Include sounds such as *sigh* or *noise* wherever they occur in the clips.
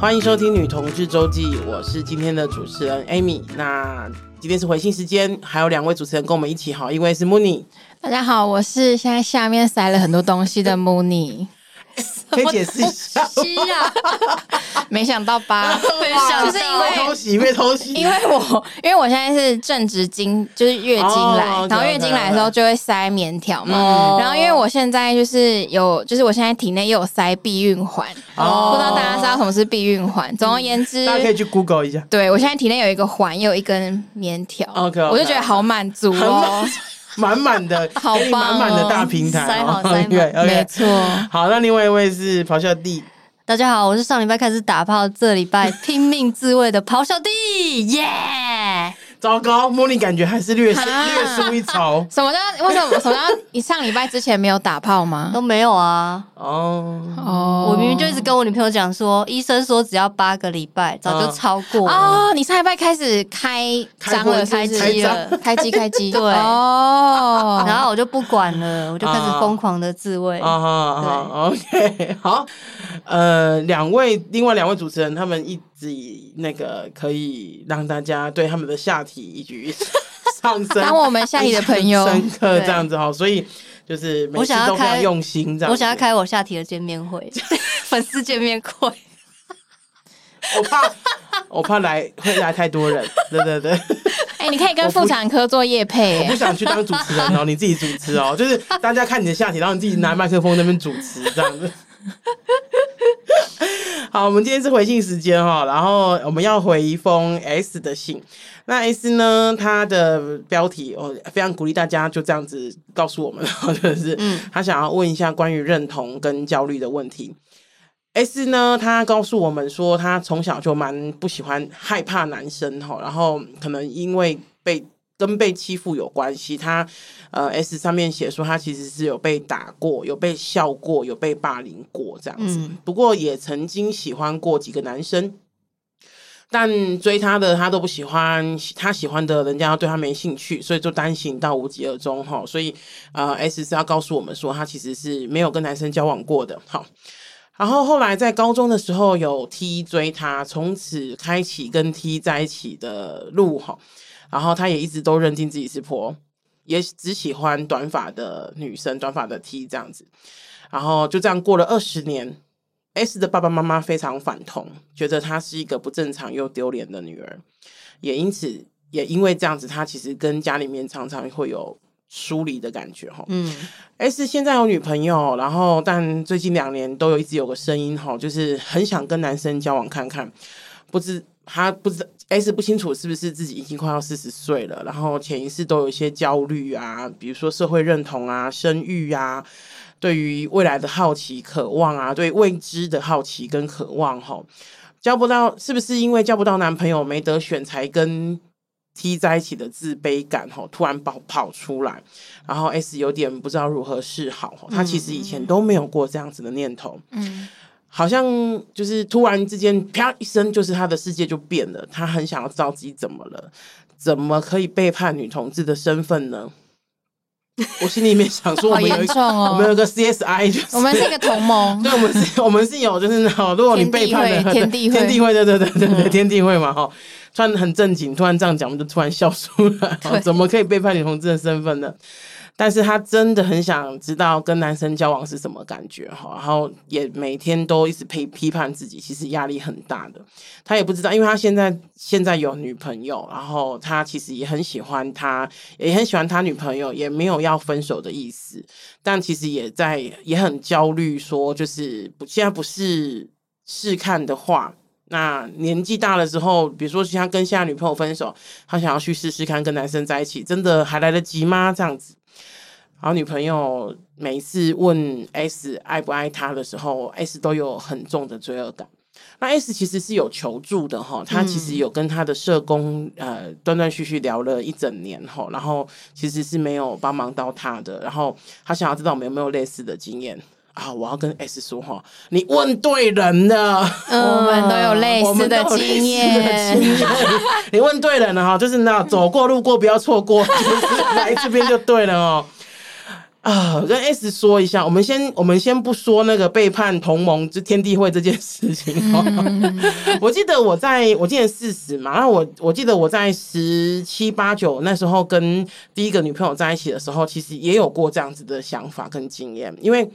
欢迎收听《女同志周记》，我是今天的主持人 Amy。那今天是回信时间，还有两位主持人跟我们一起，哈，一位是 Mooney。大家好，我是现在下面塞了很多东西的 Mooney。*laughs* 可以解释一下？*laughs* 没想到吧？就是因为偷袭，因为偷袭，因为我因为我现在是正值经，就是月经来，然后月经来的时候就会塞棉条嘛。然后因为我现在就是有，就是我现在体内又有塞避孕环，不知道大家知道什么是避孕环？总而言之，大家可以去 Google 一下。对，我现在体内有一个环，又有一一根棉条，OK，我就觉得好满足哦。满满的，*laughs* 好棒，满满的大平台，塞好塞满，*laughs* 没错。好，那另外一位是咆哮帝。大家好，我是上礼拜开始打炮，这礼拜拼命自卫的咆哮帝，耶！糟糕，莫妮感觉还是略略输一筹。什么叫？为什么？什么叫？你上礼拜之前没有打炮吗？都没有啊。哦哦，我明明就一直跟我女朋友讲说，医生说只要八个礼拜，早就超过了。哦，你上礼拜开始开张了，开机了，开机开机。*laughs* 对哦，然后我就不管了，我就开始疯狂的自慰。啊好，OK，好。呃，两位，另外两位主持人，他们一直以那个可以让大家对他们的下体一举上升，当我们下体的朋友，深刻这样子哈，所以就是每次都非常用心这样子。我想要开我下体的见面会，*laughs* 粉丝见面会。我怕，我怕来会来太多人，对对对。哎、欸，你可以跟妇产科做业配。*laughs* 我不想去当主持人哦，你自己主持哦，就是大家看你的下体，然后你自己拿麦克风那边主持这样子。*laughs* 好，我们今天是回信时间哈，然后我们要回一封 S 的信。那 S 呢，他的标题我非常鼓励大家就这样子告诉我们，*laughs* 就是他想要问一下关于认同跟焦虑的问题。S 呢，他告诉我们说，他从小就蛮不喜欢、害怕男生哈，然后可能因为被。跟被欺负有关系，他呃 S 上面写说他其实是有被打过，有被笑过，有被霸凌过这样子。嗯、不过也曾经喜欢过几个男生，但追他的他都不喜欢，他喜欢的人家对他没兴趣，所以就担心到无疾而终哈。所以呃 S 是要告诉我们说他其实是没有跟男生交往过的。好，然后后来在高中的时候有 T 追他，从此开启跟 T 在一起的路哈。然后他也一直都认定自己是婆，也只喜欢短发的女生，短发的 T 这样子。然后就这样过了二十年，S 的爸爸妈妈非常反同，觉得她是一个不正常又丢脸的女儿。也因此，也因为这样子，她其实跟家里面常常会有疏离的感觉哈。嗯，S 现在有女朋友，然后但最近两年都有一直有个声音哈，就是很想跟男生交往看看，不知。他不知道 S 不清楚是不是自己已经快要四十岁了，然后潜意识都有一些焦虑啊，比如说社会认同啊、生育啊，对于未来的好奇、渴望啊，对未知的好奇跟渴望哈，交不到是不是因为交不到男朋友没得选才跟 T 在一起的自卑感哈，突然跑跑出来，然后 S 有点不知道如何是好，他其实以前都没有过这样子的念头，嗯。好像就是突然之间，啪一声，就是他的世界就变了。他很想要知道自己怎么了，怎么可以背叛女同志的身份呢？*laughs* 我心里面想说，我们有一个，我们有个 CSI，就是我们是一个同盟。*laughs* 对，我们是，我们是有，就是好如果你背叛了天地会，天地会，对对对对对，天地会嘛哈。突然很正经，突然这样讲，我们就突然笑出来。*laughs* 怎么可以背叛女同志的身份呢？但是他真的很想知道跟男生交往是什么感觉哈，然后也每天都一直批批判自己，其实压力很大的。他也不知道，因为他现在现在有女朋友，然后他其实也很喜欢他，也很喜欢他女朋友，也没有要分手的意思。但其实也在也很焦虑，说就是不现在不是试看的话，那年纪大了之后，比如说像他跟现在女朋友分手，他想要去试试看跟男生在一起，真的还来得及吗？这样子。然后女朋友每次问 S 爱不爱他的时候，S 都有很重的罪恶感。那 S 其实是有求助的哈，他其实有跟他的社工呃断断续续聊了一整年哈，然后其实是没有帮忙到他的。然后他想要知道我们有没有类似的经验啊？我要跟 S 说哈，你问对人了，*laughs* 我们都有类似的经验。*laughs* 你问对人了哈，就是那走过路过不要错过，就 *laughs* 是来这边就对了哦。啊，跟 S 说一下，我们先我们先不说那个背叛同盟之天地会这件事情。嗯、我记得我在我今年四十嘛，然后我我记得我在十七八九那时候跟第一个女朋友在一起的时候，其实也有过这样子的想法跟经验，因为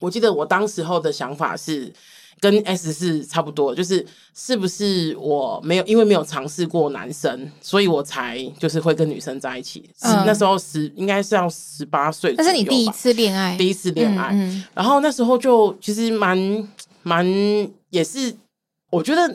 我记得我当时候的想法是。跟 S 是差不多，就是是不是我没有因为没有尝试过男生，所以我才就是会跟女生在一起。嗯、那时候十应该是要十八岁，那是你第一次恋爱，第一次恋爱。嗯嗯、然后那时候就其实蛮蛮也是，我觉得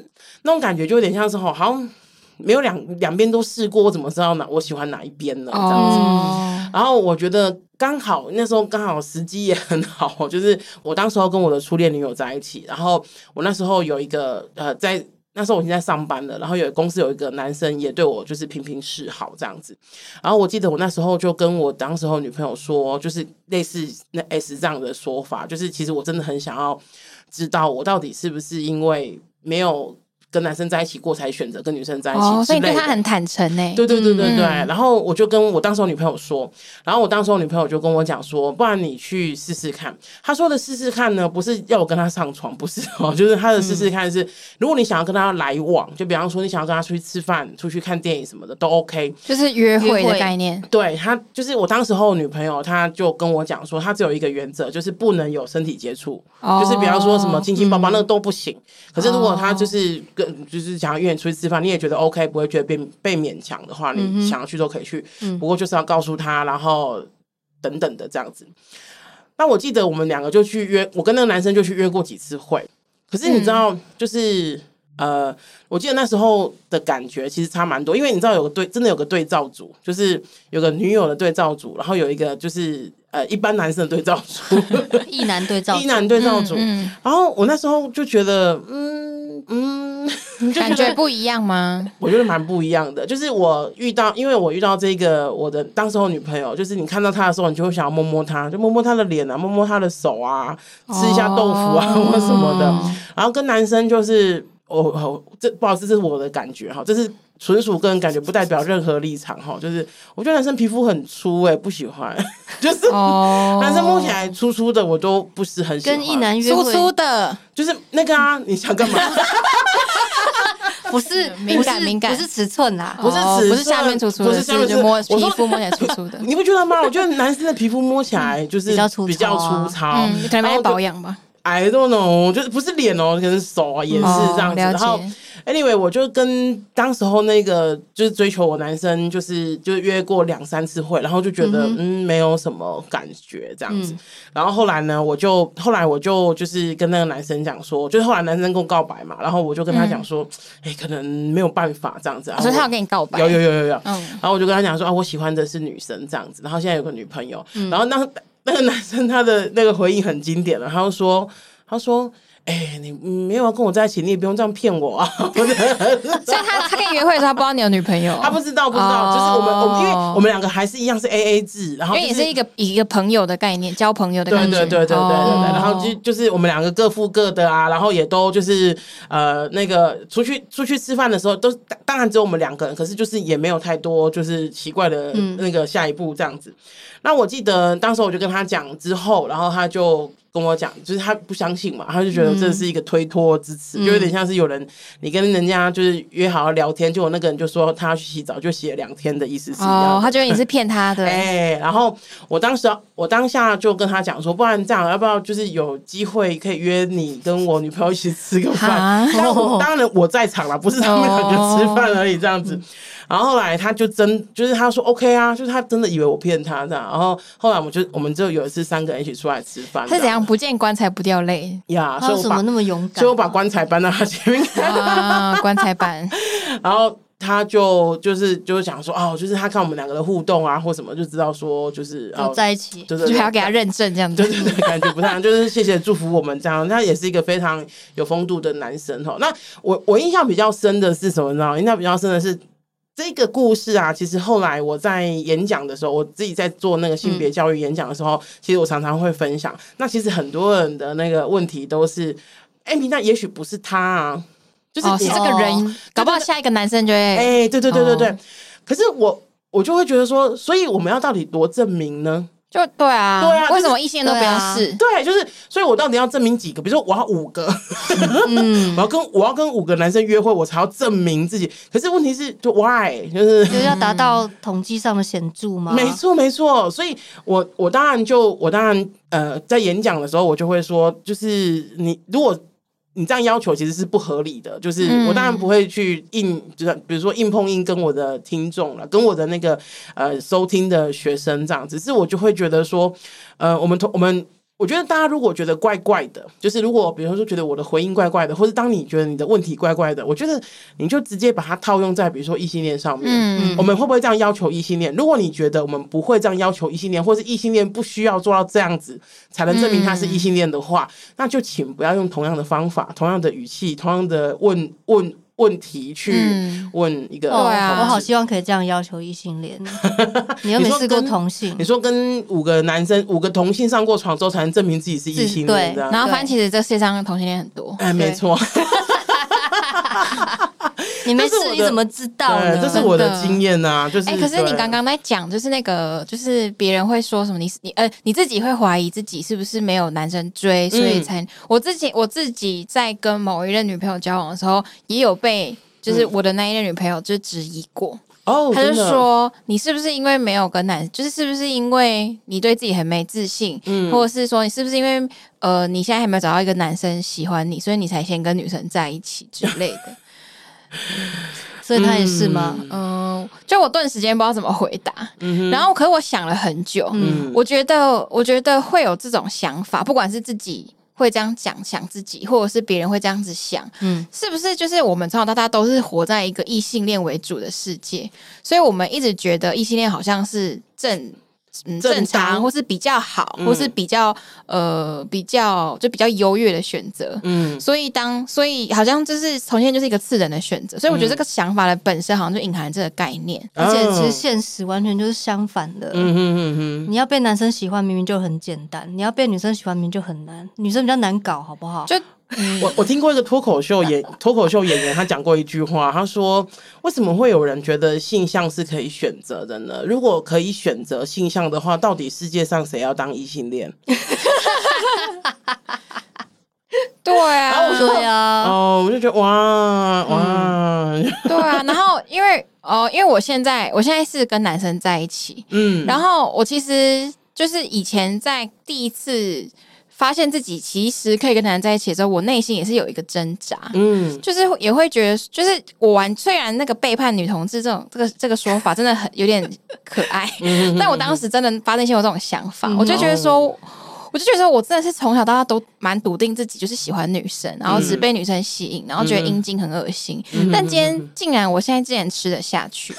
那种感觉就有点像是好像没有两两边都试过，我怎么知道哪我喜欢哪一边呢？这样子。哦、然后我觉得。刚好那时候刚好时机也很好，*laughs* 就是我当时候跟我的初恋女友在一起，然后我那时候有一个呃，在那时候我已经在上班了，然后有公司有一个男生也对我就是频频示好这样子，然后我记得我那时候就跟我当时候女朋友说，就是类似那 S 这样的说法，就是其实我真的很想要知道我到底是不是因为没有。跟男生在一起过才选择跟女生在一起，哦，所以对他很坦诚呢。对对对对对。嗯、然后我就跟我当时我女朋友说，然后我当时我女朋友就跟我讲说，不然你去试试看。他说的试试看呢，不是要我跟他上床，不是哦，*laughs* 就是他的试试看是，嗯、如果你想要跟他来往，就比方说你想要跟他出去吃饭、出去看电影什么的都 OK，就是约会的概念。对他，就是我当时候女朋友，她就跟我讲说，她只有一个原则，就是不能有身体接触，哦、就是比方说什么亲亲抱抱那个都不行。嗯、可是如果他就是跟就是想要约你出去吃饭，你也觉得 OK，不会觉得被被勉强的话，你想要去都可以去。嗯、不过就是要告诉他，然后等等的这样子。那我记得我们两个就去约，我跟那个男生就去约过几次会。可是你知道，就是、嗯、呃，我记得那时候的感觉其实差蛮多，因为你知道有个对，真的有个对照组，就是有个女友的对照组，然后有一个就是呃一般男生的对照组，一男对照，异男对照组。嗯嗯、然后我那时候就觉得，嗯。嗯，*laughs* 感觉不一样吗？我觉得蛮不一样的。就是我遇到，因为我遇到这个我的当时候女朋友，就是你看到她的时候，你就会想要摸摸她，就摸摸她的脸啊，摸摸她的手啊，吃一下豆腐啊或什么的。然后跟男生就是，我、哦、这不好意思，这是我的感觉哈，这是纯属个人感觉，不代表任何立场哈。就是我觉得男生皮肤很粗哎、欸，不喜欢。*laughs* 就是男生摸起来粗粗的，我都不是很喜欢。跟一男约会粗粗的，就是那个啊，你想干嘛？*laughs* 不是敏感敏感，不是尺寸啦，不是尺，不是下面粗粗的，不是下面就摸皮肤摸起来粗粗的。你不觉得吗？我觉得男生的皮肤摸起来就是比较粗比较粗糙，可能没保养吧。I don't know，就是不是脸哦，可能是手啊，也是这样子。然后。Anyway，我就跟当时候那个就是追求我男生，就是就约过两三次会，然后就觉得嗯，嗯没有什么感觉这样子。嗯、然后后来呢，我就后来我就就是跟那个男生讲说，就是后来男生跟我告白嘛，然后我就跟他讲说，哎、嗯欸，可能没有办法这样子。所以他要跟你告白？有有有有有。嗯。然后我就跟他讲说啊，我喜欢的是女生这样子，然后现在有个女朋友。嗯、然后那那个男生他的那个回应很经典了，他就说他说。哎、欸，你没有要跟我在一起，你也不用这样骗我啊！*laughs* 所以他他跟你约会的时候，他不知道你有女朋友，他不知道，不知道，哦、就是我们，我们因为我们两个还是一样是 A A 制，然后、就是、因为也是一个以一个朋友的概念，交朋友的概念，对对对对对然后就就是我们两个各付各的啊，然后也都就是呃那个出去出去吃饭的时候，都当然只有我们两个人，可是就是也没有太多就是奇怪的那个下一步这样子。嗯、那我记得当时我就跟他讲之后，然后他就。跟我讲，就是他不相信嘛，他就觉得这是一个推脱之词，嗯、就有点像是有人你跟人家就是约好要聊天，结果那个人就说他要去洗澡，就洗了两天的意思是一样。哦，他觉得你是骗他的。*laughs* 哎，然后我当时我当下就跟他讲说，不然这样，要不要就是有机会可以约你跟我女朋友一起吃个饭？哈当然我在场了，不是他们两个吃饭而已，这样子。哦然后后来他就真就是他说 OK 啊，就是他真的以为我骗他这样。然后后来我们就我们就有一次三个人一起出来吃饭。他怎样不见棺材不掉泪呀？他怎么那么勇敢？所以我把棺材搬到他前面。*laughs* 啊，棺材搬。*laughs* 然后他就就是就是想说哦，就是他看我们两个的互动啊或什么，就知道说就是哦在一起，就是就还要给他认证这样子。对对对，感觉不太就是谢谢祝福我们这样。他也是一个非常有风度的男生哈。那我我印象比较深的是什么呢？印象比较深的是。这个故事啊，其实后来我在演讲的时候，我自己在做那个性别教育演讲的时候，嗯、其实我常常会分享。那其实很多人的那个问题都是，哎，那也许不是他啊，就是你这个人，哦、搞不好下一个男生就会，哎，对对对对对。哦、可是我我就会觉得说，所以我们要到底多证明呢？就对啊，对啊，为什么异性恋都不要试？对，就是，所以我到底要证明几个？比如说，我要五个，嗯，*laughs* 我要跟我要跟五个男生约会，我才要证明自己。可是问题是，就 why？就是 *laughs* 就要达到统计上的显著吗？没错，没错。所以我我当然就我当然呃，在演讲的时候，我就会说，就是你如果。你这样要求其实是不合理的，就是我当然不会去硬，就是比如说硬碰硬跟我的听众了，跟我的那个呃收听的学生这样，只是我就会觉得说，呃，我们同我们。我觉得大家如果觉得怪怪的，就是如果比如说觉得我的回应怪怪的，或者当你觉得你的问题怪怪的，我觉得你就直接把它套用在比如说异性恋上面。嗯，我们会不会这样要求异性恋？如果你觉得我们不会这样要求异性恋，或是异性恋不需要做到这样子才能证明他是异性恋的话，嗯，那就请不要用同样的方法、同样的语气、同样的问问。问题去问一个，对啊，我好希望可以这样要求异性恋。*laughs* 你又没试过同性，你说跟五个男生、五个同性上过床之后，才能证明自己是异性恋。然后，反正其实这世界上同性恋很多。哎，没错。你没事，你怎么知道呢？这是我的经验呐，就是。哎，可是你刚刚在讲，就是那个，就是别人会说什么？你你呃，你自己会怀疑自己是不是没有男生追，所以才……我自己我自己在跟某一任女朋友交往的时候，也有被就是我的那一任女朋友就质疑过。哦，他就说你是不是因为没有跟男，就是是不是因为你对自己很没自信，嗯，或者是说你是不是因为呃你现在还没有找到一个男生喜欢你，所以你才先跟女生在一起之类的。所以他也是吗？嗯，呃、就我顿时间不知道怎么回答。嗯、然后，可是我想了很久。嗯，我觉得，我觉得会有这种想法，不管是自己会这样讲想自己，或者是别人会这样子想，嗯，是不是就是我们从小到大都是活在一个异性恋为主的世界，所以我们一直觉得异性恋好像是正。嗯，正常，或是比较好，嗯、或是比较呃比较就比较优越的选择。嗯，所以当所以好像就是从前就是一个次人的选择，所以我觉得这个想法的本身好像就隐含这个概念，嗯、而且其实现实完全就是相反的。嗯嗯嗯嗯，你要被男生喜欢明明就很简单，你要被女生喜欢明明就很难，女生比较难搞，好不好？就。我我听过一个脱口秀演 *laughs* 脱口秀演员，他讲过一句话，他说：“为什么会有人觉得性向是可以选择的呢？如果可以选择性向的话，到底世界上谁要当异性恋？” *laughs* 对啊，对啊，哦，我就觉得哇哇，嗯、*laughs* 对啊。然后因为哦，因为我现在我现在是跟男生在一起，嗯，然后我其实就是以前在第一次。发现自己其实可以跟男人在一起的时候，我内心也是有一个挣扎，嗯，就是也会觉得，就是我玩虽然那个背叛女同志这种这个这个说法真的很有点可爱，*laughs* 但我当时真的发内心有这种想法，我就觉得说，我就觉得说我真的是从小到大都蛮笃定自己就是喜欢女生，然后只被女生吸引，然后觉得阴茎很恶心，但今天竟然我现在竟然吃得下去。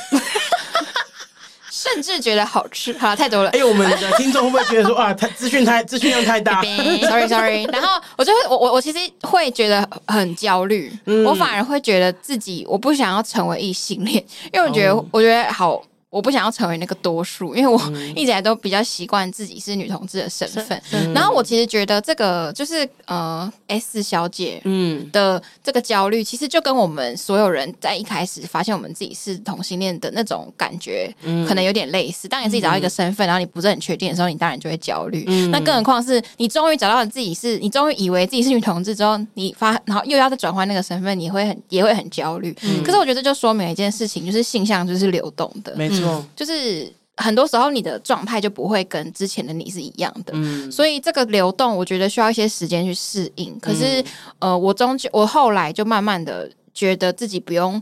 甚至觉得好吃，好 *laughs* 了，太多了。哎呦，我们的听众会不会觉得说 *laughs* 啊，太资讯太资讯量太大？Sorry Sorry。*laughs* 然后我就会，我我我其实会觉得很焦虑，嗯、我反而会觉得自己我不想要成为异性恋，因为我觉得、哦、我觉得好。我不想要成为那个多数，因为我 *laughs* 一直来都比较习惯自己是女同志的身份。嗯、然后我其实觉得这个就是呃 S 小姐嗯的这个焦虑，其实就跟我们所有人在一开始发现我们自己是同性恋的那种感觉，可能有点类似。当你自己找到一个身份，然后你不是很确定的时候，你当然就会焦虑。嗯、那更何况是你终于找到了自己是，你终于以为自己是女同志之后，你发然后又要再转换那个身份，你会很也会很焦虑。嗯、可是我觉得这就说明了一件事情，就是性向就是流动的，没错。就是很多时候你的状态就不会跟之前的你是一样的，嗯，所以这个流动我觉得需要一些时间去适应。可是，嗯、呃，我终究我后来就慢慢的觉得自己不用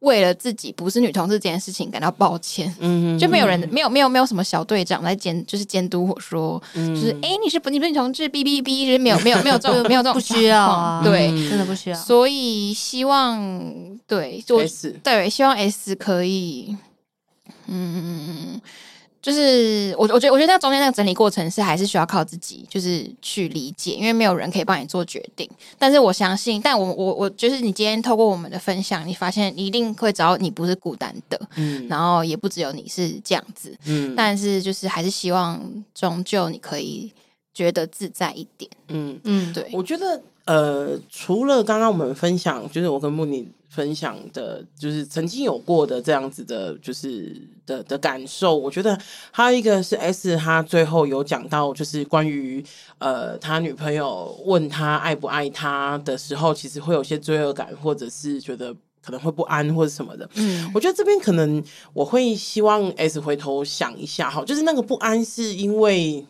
为了自己不是女同志这件事情感到抱歉，嗯，就没有人没有没有没有什么小队长来监就是监督我说，嗯、就是哎、欸、你是不你不是女同志哔哔哔，就是没有没有没有这种 *laughs* 没有这种不需要啊，对，真的不需要。所以希望对做对希望 S 可以。嗯嗯嗯嗯，就是我我觉得我觉得那中间那个整理过程是还是需要靠自己，就是去理解，因为没有人可以帮你做决定。但是我相信，但我我我就是你今天透过我们的分享，你发现一定会找到你不是孤单的，嗯，然后也不只有你是这样子，嗯，但是就是还是希望终究你可以觉得自在一点，嗯嗯，对，我觉得呃，除了刚刚我们分享，就是我跟慕妮。分享的，就是曾经有过的这样子的，就是的的感受。我觉得还有一个是 S，他最后有讲到，就是关于呃他女朋友问他爱不爱他的时候，其实会有些罪恶感，或者是觉得可能会不安或者什么的。嗯，我觉得这边可能我会希望 S 回头想一下哈，就是那个不安是因为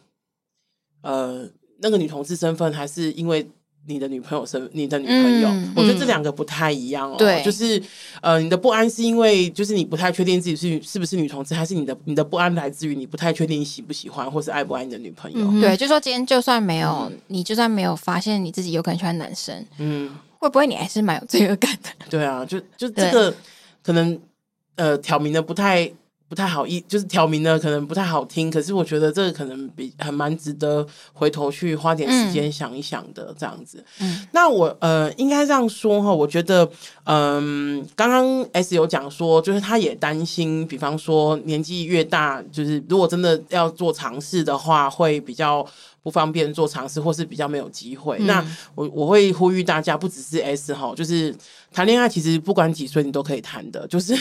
呃那个女同志身份，还是因为？你的女朋友是你的女朋友，嗯、我觉得这两个不太一样哦。对，就是呃，你的不安是因为就是你不太确定自己是是不是女同志，还是你的你的不安来自于你不太确定你喜不喜欢或是爱不爱你的女朋友？嗯、对，就说今天就算没有、嗯、你，就算没有发现你自己有可能喜欢男生，嗯，会不会你还是蛮有罪恶感的？对啊，就就这个可能呃，挑明的不太。不太好意，就是挑明的可能不太好听，可是我觉得这个可能比还蛮值得回头去花点时间想一想的这样子。嗯，那我呃应该这样说哈，我觉得嗯，刚刚 S 有讲说，就是他也担心，比方说年纪越大，就是如果真的要做尝试的话，会比较。不方便做尝试，或是比较没有机会。嗯、那我我会呼吁大家，不只是 S 哈，就是谈恋爱，其实不管几岁你都可以谈的。就是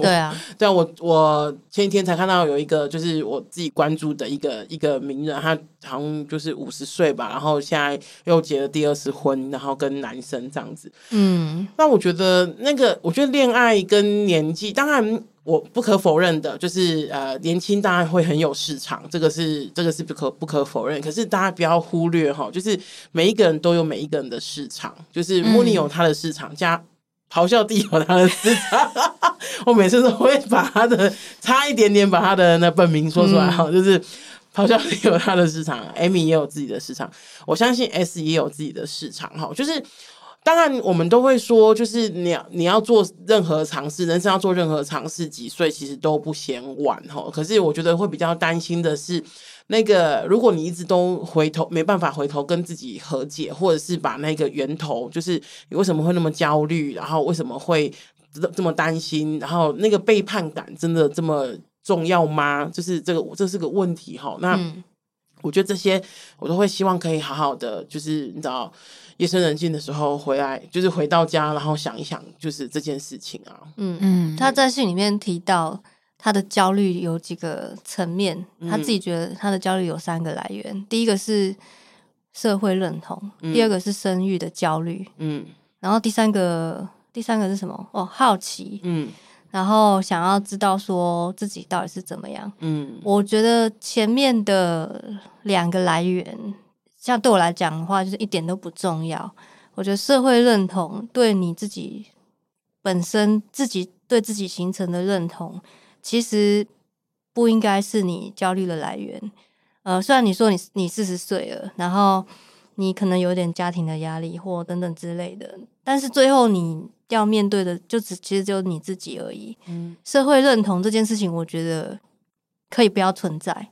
对啊，*laughs* 对啊，我我前几天才看到有一个，就是我自己关注的一个一个名人，他好像就是五十岁吧，然后现在又结了第二次婚，然后跟男生这样子。嗯，那我觉得那个，我觉得恋爱跟年纪，当然。我不可否认的，就是呃，年轻当然会很有市场，这个是这个是不可不可否认。可是大家不要忽略哈，就是每一个人都有每一个人的市场，就是莫妮有他的市场，加咆哮帝有他的市场。*laughs* 我每次都会把他的差一点点把他的那本名说出来哈，嗯、就是咆哮帝有他的市场，Amy 也有自己的市场，我相信 S 也有自己的市场哈，就是。当然，我们都会说，就是你要你要做任何尝试，人生要做任何尝试，几岁其实都不嫌晚哈。可是我觉得会比较担心的是，那个如果你一直都回头没办法回头跟自己和解，或者是把那个源头，就是你为什么会那么焦虑，然后为什么会这这么担心，然后那个背叛感真的这么重要吗？就是这个这是个问题哈。那我觉得这些我都会希望可以好好的，就是你知道。夜深人静的时候回来，就是回到家，然后想一想，就是这件事情啊。嗯嗯，他在信里面提到他的焦虑有几个层面，嗯、他自己觉得他的焦虑有三个来源。第一个是社会认同，嗯、第二个是生育的焦虑，嗯，然后第三个第三个是什么？哦，好奇，嗯，然后想要知道说自己到底是怎么样。嗯，我觉得前面的两个来源。像对我来讲的话，就是一点都不重要。我觉得社会认同对你自己本身自己对自己形成的认同，其实不应该是你焦虑的来源。呃，虽然你说你你四十岁了，然后你可能有点家庭的压力或等等之类的，但是最后你要面对的就只其实只有你自己而已。嗯，社会认同这件事情，我觉得可以不要存在。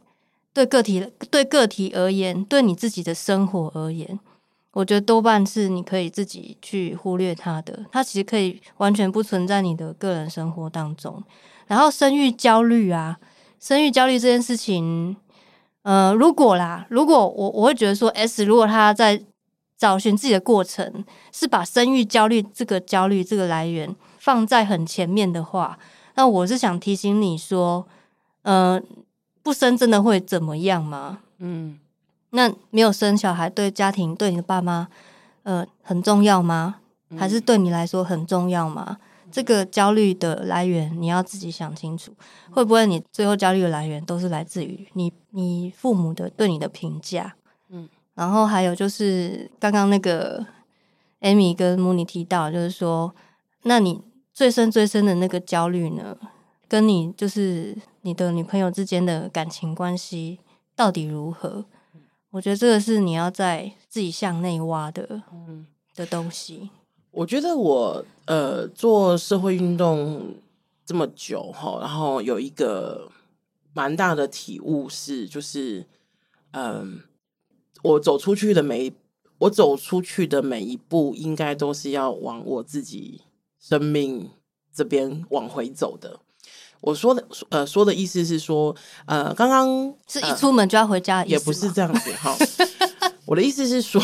对个体对个体而言，对你自己的生活而言，我觉得多半是你可以自己去忽略它的。它其实可以完全不存在你的个人生活当中。然后生育焦虑啊，生育焦虑这件事情，呃，如果啦，如果我我会觉得说，S 如果他在找寻自己的过程是把生育焦虑这个焦虑这个来源放在很前面的话，那我是想提醒你说，呃。不生真的会怎么样吗？嗯，那没有生小孩对家庭对你的爸妈，呃，很重要吗？还是对你来说很重要吗？嗯、这个焦虑的来源你要自己想清楚。会不会你最后焦虑的来源都是来自于你你父母的对你的评价？嗯，然后还有就是刚刚那个 Amy 跟 Mooney 提到，就是说，那你最深最深的那个焦虑呢？跟你就是你的女朋友之间的感情关系到底如何？我觉得这个是你要在自己向内挖的，嗯，的东西。我觉得我呃做社会运动这么久哈，然后有一个蛮大的体悟是，就是嗯、呃，我走出去的每我走出去的每一步，应该都是要往我自己生命这边往回走的。我说的呃说的意思是说呃刚刚是一出门就要回家，也不是这样子哈。*laughs* 我的意思是说，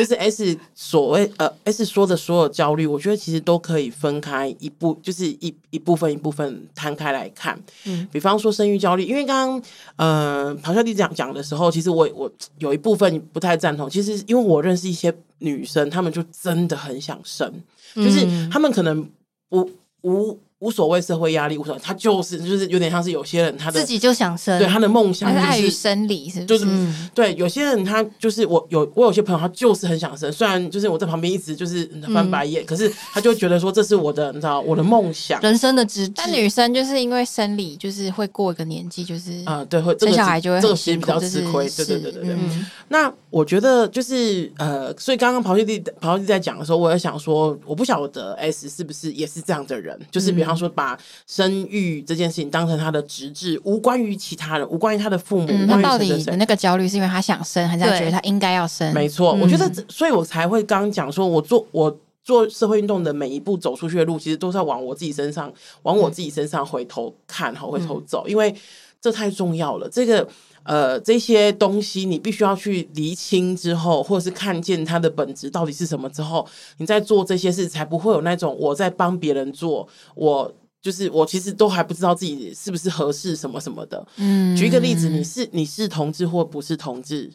就是 S 所谓呃 S 说的所有焦虑，我觉得其实都可以分开一部，就是一一部分一部分摊开来看。嗯，比方说生育焦虑，因为刚刚呃咆哮帝讲讲的时候，其实我我有一部分不太赞同。其实因为我认识一些女生，她们就真的很想生，就是她们可能不无。无所谓社会压力，无所谓，他就是就是有点像是有些人他的自己就想生，对他的梦想就是碍于生理，是不是？就是对有些人他就是我有我有些朋友他就是很想生，虽然就是我在旁边一直就是翻白眼，嗯、可是他就觉得说这是我的你知道我的梦想，人生的直。但女生就是因为生理就是会过一个年纪就是啊对会生小孩就会这个其实比较吃亏，对对对对对。嗯、那我觉得就是呃，所以刚刚咆哮弟咆哮帝在讲的时候，我也想说，我不晓得 S 是不是也是这样的人，就是比方说把。生育这件事情当成他的职志，无关于其他人，无关于他的父母。嗯、他到底的那个焦虑是因为他想生，还是他觉得他应该要生？没错，我觉得，所以我才会刚刚讲说，我做我做社会运动的每一步走出去的路，其实都是要往我自己身上，往我自己身上回头看，好回头走，因为这太重要了。这个呃，这些东西你必须要去厘清之后，或者是看见它的本质到底是什么之后，你在做这些事，才不会有那种我在帮别人做我。就是我其实都还不知道自己是不是合适什么什么的。嗯，举一个例子，你是你是同志或不是同志，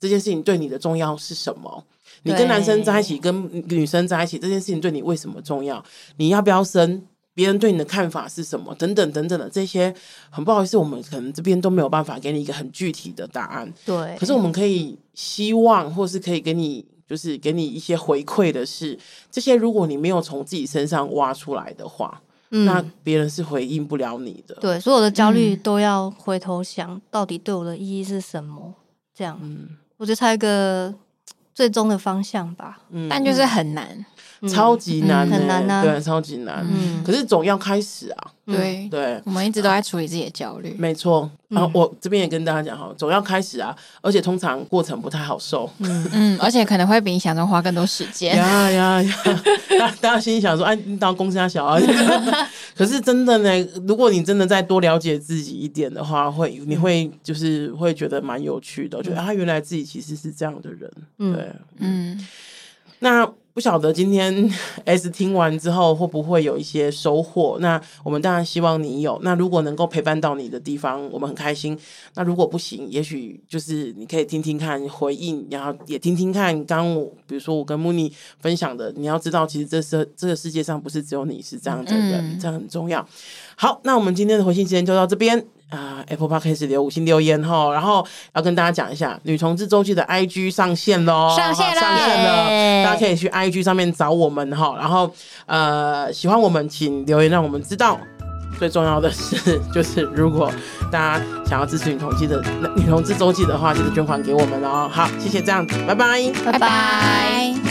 这件事情对你的重要是什么？你跟男生在一起，跟女生在一起，这件事情对你为什么重要？你要不要生？别人对你的看法是什么？等等等等的这些，很不好意思，我们可能这边都没有办法给你一个很具体的答案。对，可是我们可以希望，或是可以给你，就是给你一些回馈的是，这些如果你没有从自己身上挖出来的话。嗯、那别人是回应不了你的。对，所有的焦虑都要回头想，到底对我的意义是什么？这样，嗯，我觉得才有一个最终的方向吧。嗯，但就是很难。超级难，很难啊，对，超级难。嗯，可是总要开始啊。对对，我们一直都在处理自己的焦虑。没错，然后我这边也跟大家讲哈，总要开始啊，而且通常过程不太好受。嗯 *laughs* 嗯，而且可能会比你想中花更多时间。呀呀呀！*laughs* 大大家心里想说，哎，你当公司家小啊？*laughs* 可是真的呢，如果你真的再多了解自己一点的话，会你会就是会觉得蛮有趣的。我觉得啊，原来自己其实是这样的人。对，嗯，那。不晓得今天 *laughs* S 听完之后会不会有一些收获？那我们当然希望你有。那如果能够陪伴到你的地方，我们很开心。那如果不行，也许就是你可以听听看回应，然后也听听看刚刚我，比如说我跟慕妮分享的。你要知道，其实这是这个世界上不是只有你是这样子的人，嗯、这样很重要。好，那我们今天的回信时间就到这边。啊、uh，Apple Podcast 留五星留言哈，然后要跟大家讲一下，女同志周记的 IG 上线喽，上线了，上线了，大家可以去 IG 上面找我们哈，然后呃，喜欢我们请留言让我们知道。最重要的是，就是如果大家想要支持女同志的女同志周记的话，记得捐款给我们哦。好，谢谢，这样子，拜拜，拜拜。